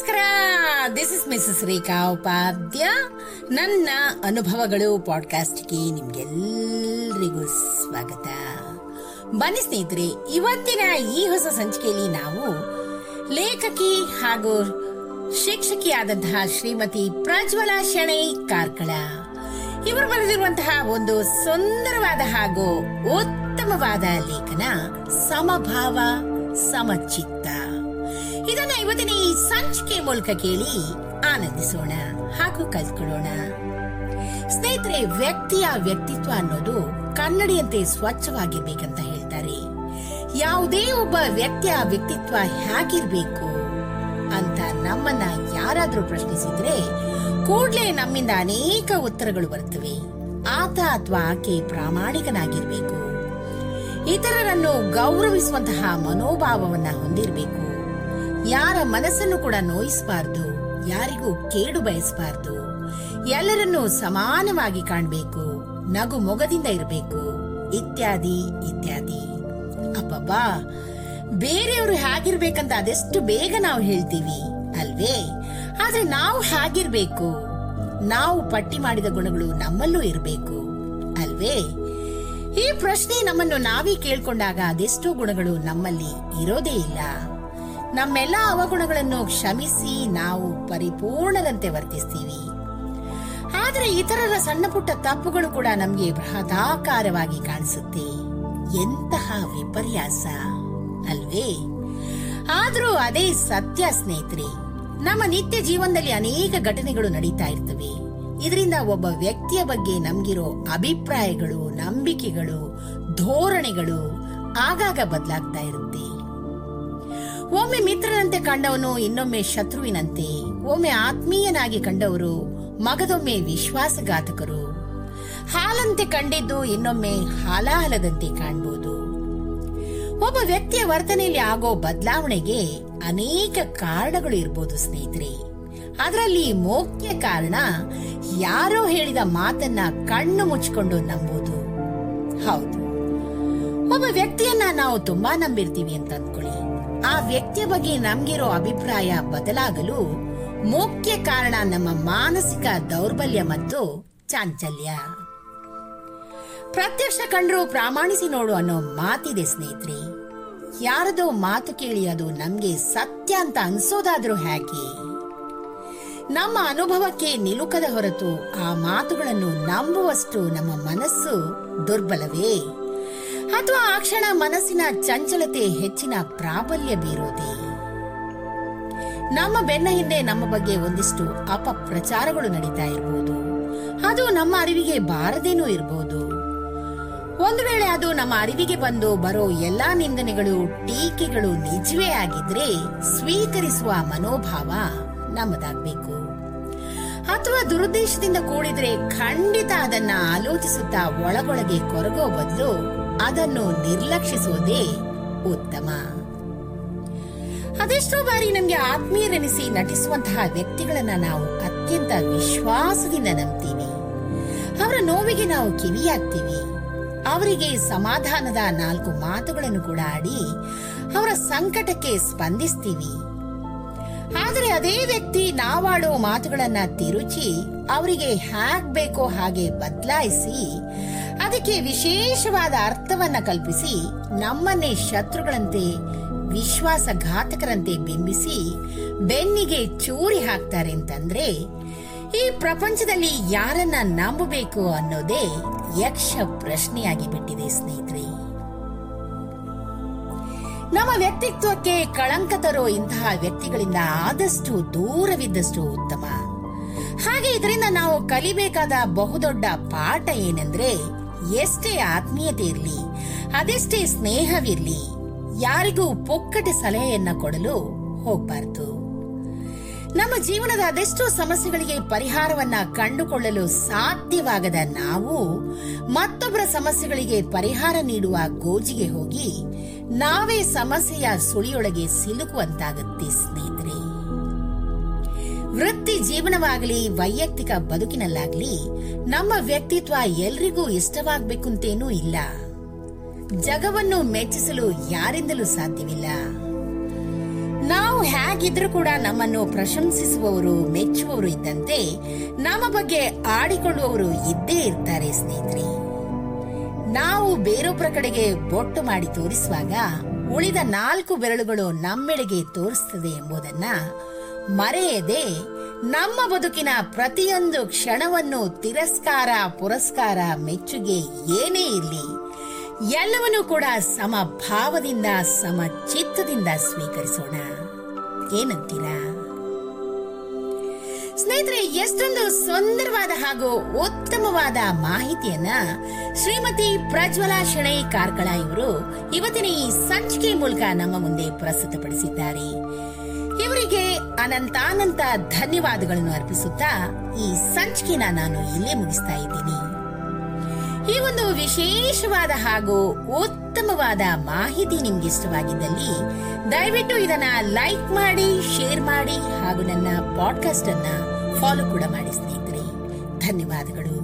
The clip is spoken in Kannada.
ನಮಸ್ಕಾರ. This is Mrs Rekha Upadhya ನನ್ನ ಅನುಭವಗಳು ಪಾಡ್ಕಾಸ್ಟ್ಗೆ ನಿಮ್ಗೆಲ್ಲರಿಗೂ ಸ್ವಾಗತ. ಬನ್ನಿ ಸ್ನೇಹಿತರೆ, ಇವತ್ತಿನ ಈ ಹೊಸ ಸಂಚಿಕೆಯಲ್ಲಿ ನಾವು ಲೇಖಕಿ ಹಾಗೂ ಶಿಕ್ಷಕಿಯಾದಂತಹ ಶ್ರೀಮತಿ ಪ್ರಜ್ವಲ ಶೆಣೈ ಕಾರ್ಕಳ. ಇವರು ಬರೆದಿರುವಂತಹ ಒಂದು ಸುಂದರವಾದ ಹಾಗೂ ಉತ್ತಮವಾದ ಲೇಖನ ಸಮಭಾವ, ಸಮಚಿತ್ತ. ಇದನ್ನ ಇವತ್ತಿನ ಈ ಸಂಚಿಕೆ ಮೂಲಕ ಕೇಳಿ ಆನಂದಿಸೋಣ ಹಾಗೂ ಕಲ್ತ್ಕೊಳ್ಳೋಣ. ಸ್ನೇಹಿತರೆ, ವ್ಯಕ್ತಿಯ ವ್ಯಕ್ತಿತ್ವ ಅನ್ನೋದು ಕನ್ನಡಿಯಂತೆ ಸ್ವಚ್ಛವಾಗಿರ್ಬೇಕಂತ ಹೇಳ್ತಾರೆ. ಯಾವುದೇ ಒಬ್ಬ ವ್ಯಕ್ತಿಯ ವ್ಯಕ್ತಿತ್ವ ಹೇಗಿರ್ಬೇಕು ಅಂತ ನಮ್ಮನ್ನ ಯಾರಾದ್ರೂ ಪ್ರಶ್ನಿಸಿದ್ರೆ ಕೂಡಲೇ ನಮ್ಮಿಂದ ಅನೇಕ ಉತ್ತರಗಳು ಬರ್ತವೆ ಆತ ಅಥವಾ ಆಕೆ ಪ್ರಾಮಾಣಿಕನಾಗಿರ್ಬೇಕು. ಇತರರನ್ನು ಗೌರವಿಸುವಂತಹ ಮನೋಭಾವವನ್ನ ಹೊಂದಿರಬೇಕು. ಯಾರ ಮನಸ್ಸನ್ನು ಕೂಡ ನೋಯಿಸಬಾರ್ದು, ಯಾರಿಗೂ ಕೇಡು ಬಯಸಬಾರ್ದು. ಎಲ್ಲರನ್ನೂ ಸಮಾನವಾಗಿ ಕಾಣಬೇಕು, ನಗು ಮೊಗದಿಂದ ಇರಬೇಕು, ಇತ್ಯಾದಿ ಇತ್ಯಾದಿ. ಅಬ್ಬಬ್ಬಾ! ಬೇರೆಯವರು ಹೇಗಿರ್ಬೇಕಂತ ಅದೆಷ್ಟು ಬೇಗ ನಾವು ಹೇಳ್ತೀವಿ, ಅಲ್ವೇ? ಆದ್ರೆ ನಾವು ಹೇಗಿರ್ಬೇಕು? ನಾವು ಪಟ್ಟಿ ಮಾಡಿದ ಗುಣಗಳು ನಮ್ಮಲ್ಲೂ ಇರಬೇಕು, ಅಲ್ವೇ? ಈ ಪ್ರಶ್ನೆ ನಮ್ಮನ್ನು ನಾವೇ ಕೇಳ್ಕೊಂಡಾಗ ಅದೆಷ್ಟೋ ಗುಣಗಳು ನಮ್ಮಲ್ಲಿ ಇರೋದೇ ಇಲ್ಲ. ನಮ್ಮೆಲ್ಲ ಅವಗುಣಗಳನ್ನು ಕ್ಷಮಿಸಿ ನಾವು ಪರಿಪೂರ್ಣದಂತೆ ವರ್ತಿಸ್ತೀವಿ. ಆದರೆ ಇತರರ ಸಣ್ಣ ಪುಟ್ಟ ತಪ್ಪುಗಳು ಕೂಡ ನಮಗೆ ಬೃಹದಾಕಾರವಾಗಿ ಕಾಣಿಸುತ್ತೆ. ಎಂತಹ ವಿಪರ್ಯಾಸ. ಅಲ್ವೇ? ಆದರೂ ಅದೇ ಸತ್ಯ ಸ್ನೇಹಿತರೆ. ನಮ್ಮ ನಿತ್ಯ ಜೀವನದಲ್ಲಿ ಅನೇಕ ಘಟನೆಗಳು ನಡೀತಾ ಇರ್ತವೆ. ಇದರಿಂದ ಒಬ್ಬ ವ್ಯಕ್ತಿಯ ಬಗ್ಗೆ ನಮ್ಗಿರೋ ಅಭಿಪ್ರಾಯಗಳು, ನಂಬಿಕೆಗಳು, ಧೋರಣೆಗಳು ಆಗಾಗ ಬದಲಾಗ್ತಾ ಇರುತ್ತೆ. ಒಮ್ಮೆ ಮಿತ್ರನಂತೆ ಕಂಡವನು, ಇನ್ನೊಮ್ಮೆ ಶತ್ರುವಿನಂತೆ. ಒಮ್ಮೆ ಆತ್ಮೀಯನಾಗಿ ಕಂಡವರು, ಮಗದೊಮ್ಮೆ ವಿಶ್ವಾಸಘಾತಕರು. ಹಾಲಂತೆ ಕಂಡಿದ್ದು, ಇನ್ನೊಮ್ಮೆ ಹಾಲಾಹಲದಂತೆ ಕಾಣಬಹುದು ಒಬ್ಬ ವ್ಯಕ್ತಿಯ ವರ್ತನೆಯಲ್ಲಿ ಆಗೋ ಬದಲಾವಣೆಗೆ ಅನೇಕ ಕಾರಣಗಳು ಇರಬಹುದು ಸ್ನೇಹಿತರೆ. ಅದರಲ್ಲಿ ಮುಖ್ಯ ಕಾರಣ, ಯಾರೋ ಹೇಳಿದ ಮಾತನ್ನ ಕಣ್ಣು ಮುಚ್ಚಿಕೊಂಡು ನಂಬೋದು. ಹೌದು. ಒಬ್ಬ ವ್ಯಕ್ತಿಯನ್ನ ನಾವು ತುಂಬಾ ನಂಬಿರ್ತೀವಿ ಅಂತ ಅಂದ್ಕೊಳ್ಳಿ ಆ ವ್ಯಕ್ತಿಯ ಬಗ್ಗೆ ನಮ್ಗಿರೋ ಅಭಿಪ್ರಾಯ ಬದಲಾಗಲು ಮುಖ್ಯ ಕಾರಣ ನಮ್ಮ ಮಾನಸಿಕ ದೌರ್ಬಲ್ಯ ಮತ್ತು ಚಾಂಚಲ್ಯ. ಪ್ರತ್ಯಕ್ಷ ಕಂಡ್ರು ಪ್ರಾಮಾಣಿಸಿ ನೋಡು ಅನ್ನೋ ಮಾತಿದೆ ಸ್ನೇಹಿತರೆ. ಯಾರದೋ ಮಾತು ಕೇಳಿ ಅದು ನಮ್ಗೆ ಸತ್ಯ ಅಂತ ಅನ್ಸೋದಾದ್ರೂ ಹೇಗೆ? ನಮ್ಮ ಅನುಭವಕ್ಕೆ ನಿಲುಕದ ಹೊರತು ಆ ಮಾತುಗಳನ್ನು ನಂಬುವಷ್ಟು ನಮ್ಮ ಮನಸ್ಸು ದುರ್ಬಲವೇ? ಅಥವಾ ಆ ಕ್ಷಣ ಮನಸ್ಸಿನ ಚಂಚಲತೆ ಹೆಚ್ಚಿನ ಪ್ರಾಬಲ್ಯ ಬೀರೋದೇ? ನಮ್ಮ ಬೆನ್ನ ಹಿಂದೆ ನಮ್ಮ ಬಗ್ಗೆ ಒಂದಿಷ್ಟು ಅಪಪ್ರಚಾರಗಳು ನಡೀತಾ ಇರಬಹುದು ಅದು ನಮ್ಮ ಅರಿವಿಗೆ ಬಾರದೇನೂ ಇರಬಹುದು ಒಂದು ವೇಳೆ ಅದು ನಮ್ಮ ಅರಿವಿಗೆ ಬಂದು ಬರೋ ಎಲ್ಲಾ ನಿಂದನೆಗಳು, ಟೀಕೆಗಳು ನಿಜವೇ ಆಗಿದ್ರೆ ಸ್ವೀಕರಿಸುವ ಮನೋಭಾವ ನಮ್ಮದಾಗಬೇಕು. ಅಥವಾ ದುರುದ್ದೇಶದಿಂದ ಕೂಡಿದ್ರೆ ಖಂಡಿತ ಅದನ್ನ ಆಲೋಚಿಸುತ್ತಾ ಒಳಗೊಳಗೆ ಕೊರಗೋ ಬದಲು ಅದನ್ನು ನಿರ್ಲಕ್ಷಿಸುವುದೇ ಉತ್ತಮ. ಅದೆಷ್ಟೋ ಬಾರಿ ನಮಗೆ ಆತ್ಮೀಯರೆನಿಸಿ ನಟಿಸುವಂತಹ ವ್ಯಕ್ತಿಗಳನ್ನ ನಾವು ಅತ್ಯಂತ ವಿಶ್ವಾಸದಿಂದ ನಂಬ್ತೀವಿ. ಅವರ ನೋವಿಗೆ ನಾವು ಕಿವಿಯಾಗ್ತೀವಿ. ಅವರಿಗೆ ಸಮಾಧಾನದ ನಾಲ್ಕು ಮಾತುಗಳನ್ನು ಕೂಡ ಆಡಿ ಅವರ ಸಂಕಟಕ್ಕೆ ಸ್ಪಂದಿಸ್ತೀವಿ. ಆದರೆ ಅದೇ ವ್ಯಕ್ತಿ ನಾವಾಡೋ ಮಾತುಗಳನ್ನ ತಿರುಚಿ ಅವರಿಗೆ ಹೇಗ್ ಬೇಕೋ ಹಾಗೆ ಬದಲಾಯಿಸಿ ಅದಕ್ಕೆ ವಿಶೇಷವಾದ ಅರ್ಥವನ್ನ ಕಲ್ಪಿಸಿ ನಮ್ಮನ್ನೇ ಶತ್ರುಗಳಂತೆ, ವಿಶ್ವಾಸಘಾತಕರಂತೆ ಬಿಂಬಿಸಿ ಬೆನ್ನಿಗೆ ಚೂರಿ ಹಾಕ್ತಾರೆ ಅಂತಂದ್ರೆ, ಈ ಪ್ರಪಂಚದಲ್ಲಿ ಯಾರನ್ನ ನಂಬಬೇಕು ಅನ್ನೋದೇ ಯಕ್ಷ ಪ್ರಶ್ನೆಯಾಗಿ ಬಿಟ್ಟಿದೆ ಸ್ನೇಹಿತರೆ. ನಮ್ಮ ವ್ಯಕ್ತಿತ್ವಕ್ಕೆ ಕಳಂಕ ತರೋ ಇಂತಹ ವ್ಯಕ್ತಿಗಳಿಂದ ಆದಷ್ಟು ದೂರವಿದ್ದಷ್ಟು ಉತ್ತಮ. ಹಾಗೆ ಇದರಿಂದ ನಾವು ಕಲಿಬೇಕಾದ ಬಹುದೊಡ್ಡ ಪಾಠ ಏನೆಂದ್ರೆ ಎಷ್ಟೇ ಆತ್ಮೀಯತೆ ಇರಲಿ ಅದೆಷ್ಟೇ ಸ್ನೇಹವಿರಲಿ, ಯಾರಿಗೂ ಪೊಕ್ಕಟೆ ಸಲಹೆಯನ್ನ ಕೊಡಲು ಹೋಗ್ಬಾರ್ದು. ನಮ್ಮ ಜೀವನದ ಅದೆಷ್ಟೋ ಸಮಸ್ಯೆಗಳಿಗೆ ಪರಿಹಾರವನ್ನ ಕಂಡುಕೊಳ್ಳಲು ಸಾಧ್ಯವಾಗದ ನಾವು, ಮತ್ತೊಬ್ಬರ ಸಮಸ್ಯೆಗಳಿಗೆ ಪರಿಹಾರ ನೀಡುವ ಗೋಜಿಗೆ ಹೋಗಿ, ನಾವೇ ಸಮಸ್ಯೆಯ ಸುಳಿಯೊಳಗೆ ಸಿಲುಕುವಂತಾಗುತ್ತೆ, ಸ್ನೇಹಿತರೆ. ವೃತ್ತಿ ಜೀವನವಾಗಲಿ, ವೈಯಕ್ತಿಕ ಬದುಕಿನಲ್ಲಾಗ್ಲಿ ನಮ್ಮ ವ್ಯಕ್ತಿತ್ವ ಎಲ್ರಿಗೂ ಇಷ್ಟವಾಗ್ಬೇಕಂತೇನೂ ಇಲ್ಲ. ಜಗವನ್ನು ಮೆಚ್ಚಿಸಲು ಯಾರಿಂದಲೂ ಸಾಧ್ಯವಿಲ್ಲ. ನಾವು ಹೇಗಿದ್ರೂ ಕೂಡ ನಮ್ಮನ್ನು ಪ್ರಶಂಸಿಸುವವರು, ಮೆಚ್ಚುವವರು ಇದ್ದಂತೆ ನಮ್ಮ ಬಗ್ಗೆ ಆಡಿಕೊಳ್ಳುವವರು ಇದ್ದೇ ಇರ್ತಾರೆ ಸ್ನೇಹಿತರೆ. ನಾವು ಬೇರೊಬ್ಬರ ಕಡೆಗೆ ಬೊಟ್ಟು ಮಾಡಿ ತೋರಿಸುವಾಗ ಉಳಿದ ನಾಲ್ಕು ಬೆರಳುಗಳು ನಮ್ಮೆಡೆಗೆ ತೋರಿಸುತ್ತದೆ ಎಂಬುದನ್ನ ಮರೆಯದೆ ನಮ್ಮ ಬದುಕಿನ ಪ್ರತಿಯೊಂದು ಕ್ಷಣವನ್ನು ತಿರಸ್ಕಾರ, ಪುರಸ್ಕಾರ, ಮೆಚ್ಚುಗೆ ಏನೇ ಇರಲಿ, ಎಲ್ಲವನ್ನೂ ಕೂಡ ಸಮಭಾವದಿಂದ, ಸಮಚಿತ್ತದಿಂದ ಸ್ವೀಕರಿಸೋಣ. ಏನಂತೀರಾ? ಸ್ನೇಹಿತರೆ, ಎಷ್ಟೊಂದು ಸುಂದರವಾದ ಹಾಗೂ ಉತ್ತಮವಾದ ಮಾಹಿತಿಯನ್ನ ಶ್ರೀಮತಿ ಪ್ರಜ್ವಲಾ ಶೆಣೈ ಕಾರ್ಕಳ ಇವರು ಇವತ್ತಿನ ಈ ಸಂಚಿಕೆ ಮೂಲಕ ನಮ್ಮ ಮುಂದೆ ಪ್ರಸ್ತುತಪಡಿಸಿದ್ದಾರೆ. ಇವರಿಗೆ ಅನಂತಾನಂತ ಧನ್ಯವಾದಗಳನ್ನು ಅರ್ಪಿಸುತ್ತಾ ಈ ಸಂಚಿಕೆನ ನಾನು ಇಲ್ಲೇ ಮುಗಿಸ್ತಾ ಇದ್ದೀನಿ. ಈ ಒಂದು ವಿಶೇಷವಾದ ಹಾಗೂ ಉತ್ತಮವಾದ ಮಾಹಿತಿ ನಿಮ್ಗೆ ಇಷ್ಟವಾಗಿದ್ದಲ್ಲಿ ದಯವಿಟ್ಟು ಇದನ್ನ ಲೈಕ್ ಮಾಡಿ, ಶೇರ್ ಮಾಡಿ ಹಾಗೂ ನನ್ನ ಪಾಡ್ಕಾಸ್ಟ್ ಅನ್ನ ಫಾಲೋ ಕೂಡ ಮಾಡಿ ಸ್ನೇಹಿತರೆ. ಧನ್ಯವಾದಗಳು.